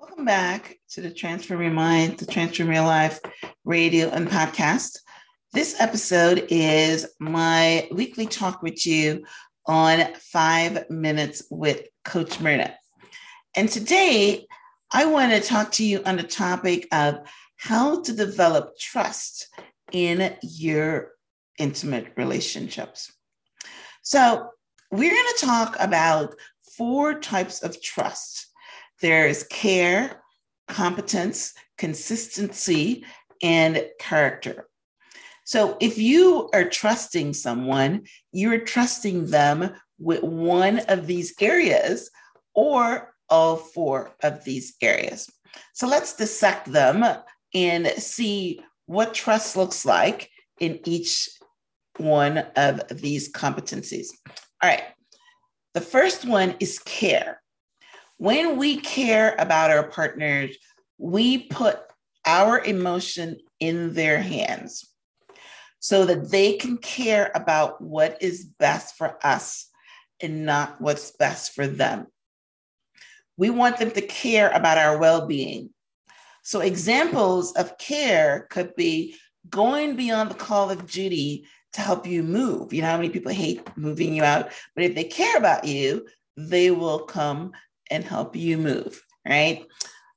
Welcome back to the Transform Your Mind, the Transform Your Life radio and podcast. This episode is my weekly talk with you on five minutes with Coach Myrna. And today, I want to talk to you on the topic of how to develop trust in your intimate relationships. So, we're going to talk about four types of trust there's care, competence, consistency, and character. So if you are trusting someone, you're trusting them with one of these areas or all four of these areas. So let's dissect them and see what trust looks like in each one of these competencies. All right. The first one is care when we care about our partners, we put our emotion in their hands so that they can care about what is best for us and not what's best for them. We want them to care about our well being. So, examples of care could be going beyond the call of duty to help you move. You know how many people hate moving you out? But if they care about you, they will come and help you move, right?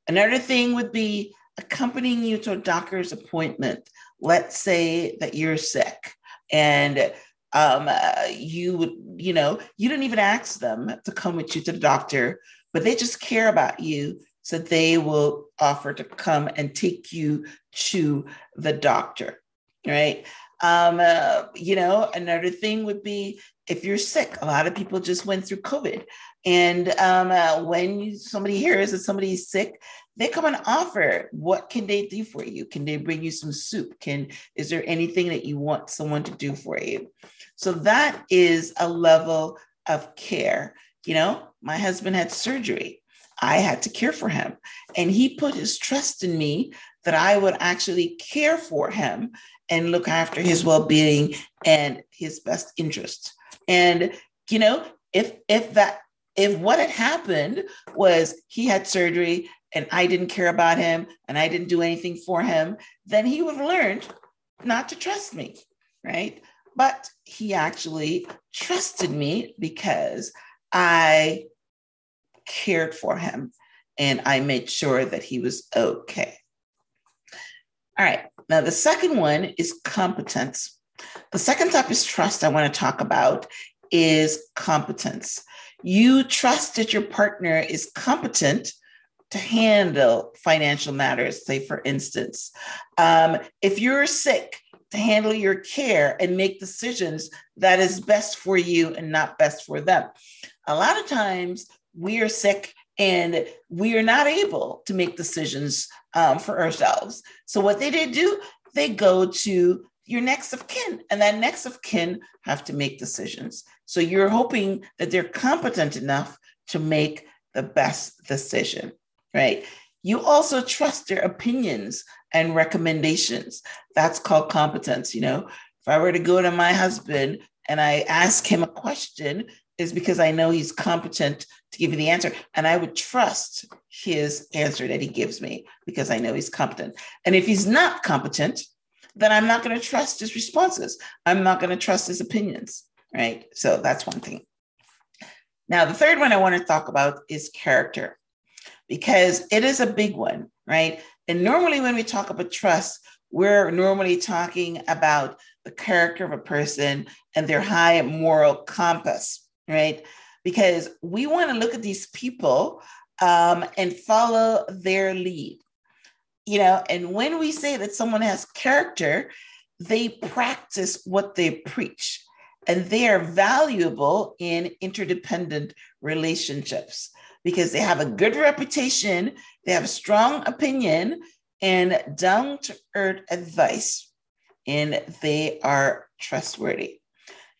Another thing would be accompanying you to a doctor's appointment. Let's say that you're sick and um, uh, you would, you know, you don't even ask them to come with you to the doctor, but they just care about you. So they will offer to come and take you to the doctor, right? Um, uh, you know, another thing would be if you're sick. A lot of people just went through COVID. And um, uh, when somebody hears that somebody's sick, they come and offer. What can they do for you? Can they bring you some soup? Can is there anything that you want someone to do for you? So that is a level of care. You know, my husband had surgery. I had to care for him, and he put his trust in me that I would actually care for him and look after his well-being and his best interest. And you know, if if that if what had happened was he had surgery and I didn't care about him and I didn't do anything for him, then he would have learned not to trust me, right? But he actually trusted me because I cared for him and I made sure that he was okay. All right. Now, the second one is competence. The second type is trust I want to talk about is competence. You trust that your partner is competent to handle financial matters, say, for instance. Um, if you're sick, to handle your care and make decisions that is best for you and not best for them. A lot of times we are sick and we are not able to make decisions um, for ourselves. So what they did do, they go to your next of kin, and that next of kin have to make decisions. So you're hoping that they're competent enough to make the best decision, right? You also trust their opinions and recommendations. That's called competence. You know, if I were to go to my husband and I ask him a question, is because I know he's competent to give me the answer. And I would trust his answer that he gives me because I know he's competent. And if he's not competent, then I'm not going to trust his responses. I'm not going to trust his opinions, right? So that's one thing. Now, the third one I want to talk about is character because it is a big one, right? And normally when we talk about trust, we're normally talking about the character of a person and their high moral compass, right? Because we want to look at these people um, and follow their lead you know, and when we say that someone has character, they practice what they preach and they are valuable in interdependent relationships because they have a good reputation, they have a strong opinion and down to earth advice, and they are trustworthy.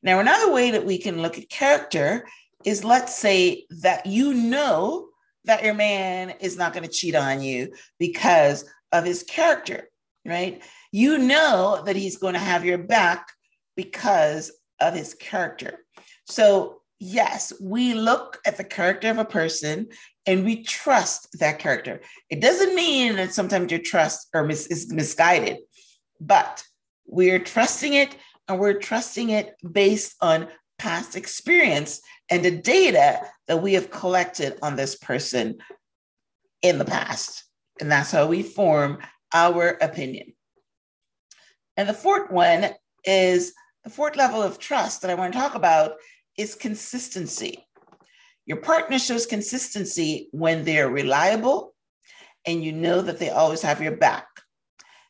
Now, another way that we can look at character is let's say that you know that your man is not going to cheat on you because of his character, right? You know that he's going to have your back because of his character. So yes, we look at the character of a person and we trust that character. It doesn't mean that sometimes your trust or is misguided, but we're trusting it and we're trusting it based on past experience and the data that we have collected on this person in the past. And that's how we form our opinion. And the fourth one is the fourth level of trust that I want to talk about is consistency. Your partner shows consistency when they're reliable and you know that they always have your back.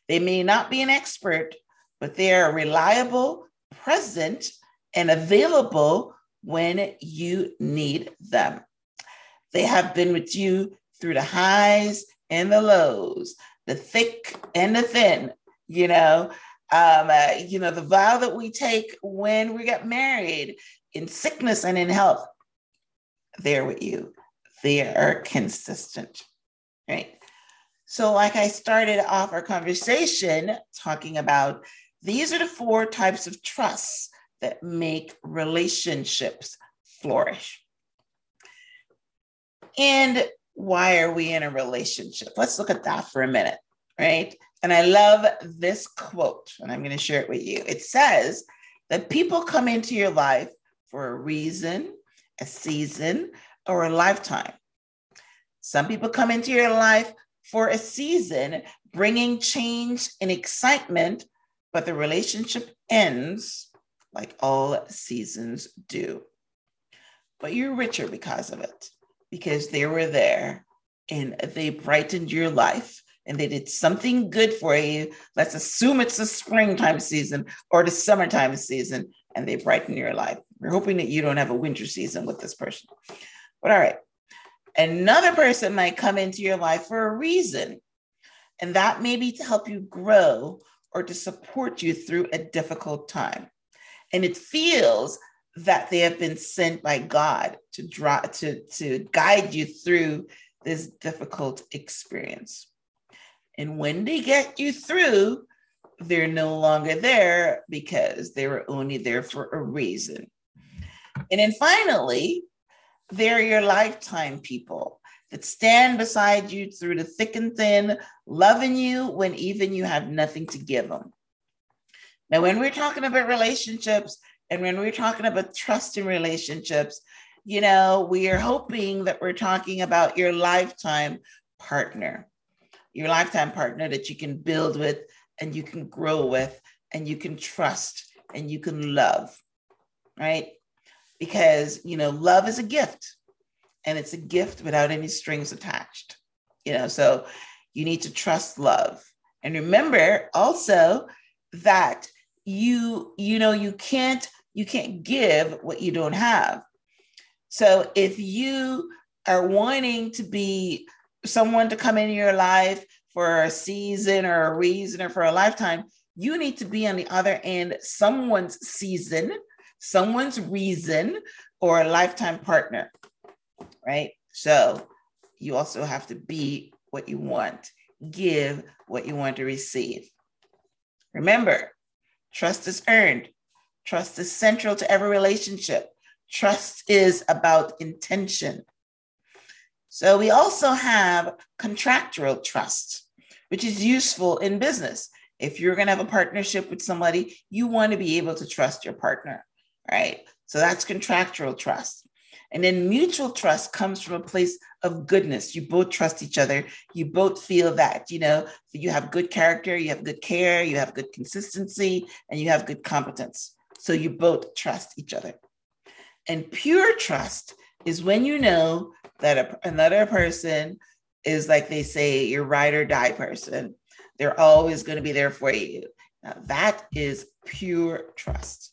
They may not be an expert, but they are reliable, present, and available when you need them. They have been with you through the highs and the lows, the thick and the thin, you know, um, uh, you know, the vow that we take when we get married in sickness and in health, they're with you. They are consistent, right? So, like I started off our conversation talking about, these are the four types of trusts that make relationships flourish. And why are we in a relationship? Let's look at that for a minute, right? And I love this quote, and I'm going to share it with you. It says that people come into your life for a reason, a season, or a lifetime. Some people come into your life for a season, bringing change and excitement, but the relationship ends like all seasons do. But you're richer because of it, because they were there and they brightened your life and they did something good for you. Let's assume it's the springtime season or the summertime season, and they brighten your life. We're hoping that you don't have a winter season with this person. But all right, another person might come into your life for a reason, and that may be to help you grow or to support you through a difficult time. And it feels that they have been sent by God to draw to, to guide you through this difficult experience. And when they get you through, they're no longer there because they were only there for a reason. And then finally, they're your lifetime people that stand beside you through the thick and thin, loving you when even you have nothing to give them. Now, when we're talking about relationships and when we're talking about trust in relationships, you know, we are hoping that we're talking about your lifetime partner your lifetime partner that you can build with and you can grow with and you can trust and you can love, right? Because, you know, love is a gift and it's a gift without any strings attached, you know, so you need to trust love. And remember also that you, you know, you can't, you can't give what you don't have. So if you are wanting to be someone to come into your life for a season or a reason or for a lifetime, you need to be on the other end, someone's season, someone's reason, or a lifetime partner, right? So you also have to be what you want, give what you want to receive. Remember, trust is earned. Trust is central to every relationship. Trust is about intention. So we also have contractual trust, which is useful in business. If you're going to have a partnership with somebody, you want to be able to trust your partner, right? So that's contractual trust. And then mutual trust comes from a place of goodness. You both trust each other. You both feel that, you know, you have good character, you have good care, you have good consistency, and you have good competence. So you both trust each other. And pure trust is when you know that a, another person is like they say, your ride or die person. They're always going to be there for you. Now, that is pure trust.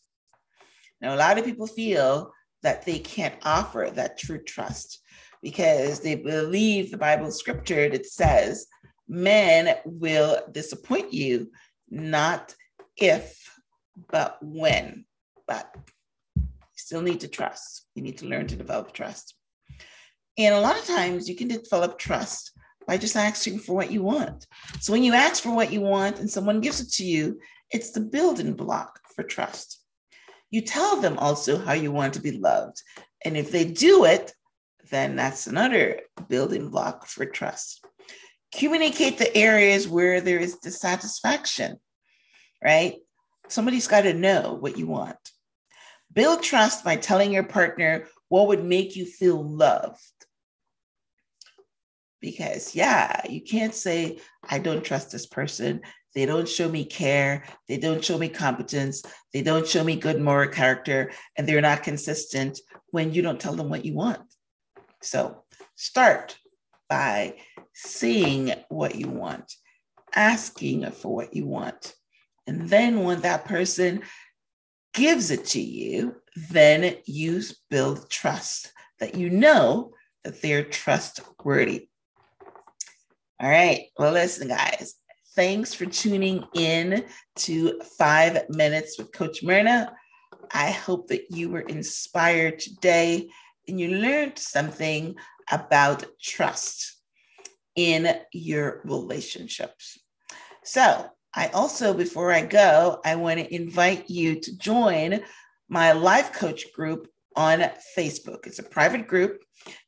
Now, a lot of people feel that they can't offer that true trust because they believe the Bible scripture that says men will disappoint you, not if, but when. But you still need to trust. You need to learn to develop trust. And a lot of times you can develop trust by just asking for what you want. So when you ask for what you want and someone gives it to you, it's the building block for trust. You tell them also how you want to be loved. And if they do it, then that's another building block for trust. Communicate the areas where there is dissatisfaction, right? Somebody's got to know what you want. Build trust by telling your partner what would make you feel loved. Because, yeah, you can't say, I don't trust this person. They don't show me care. They don't show me competence. They don't show me good moral character, and they're not consistent when you don't tell them what you want. So start by seeing what you want, asking for what you want. And then when that person gives it to you, then you build trust that you know that they're trustworthy. All right. Well, listen, guys, thanks for tuning in to Five Minutes with Coach Myrna. I hope that you were inspired today and you learned something about trust in your relationships. So, I also, before I go, I want to invite you to join my life coach group on Facebook. It's a private group,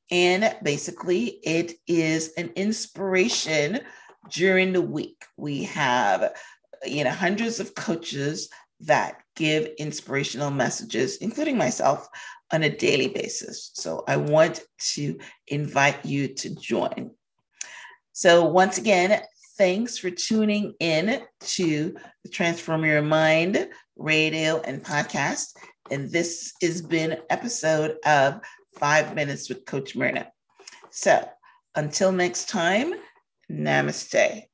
and basically, it is an inspiration during the week. We have, you know, hundreds of coaches that give inspirational messages, including myself, on a daily basis. So I want to invite you to join. So, once again, thanks for tuning in to the Transform Your Mind radio and podcast. And this has been episode of Five Minutes with Coach Myrna. So, until next time, namaste.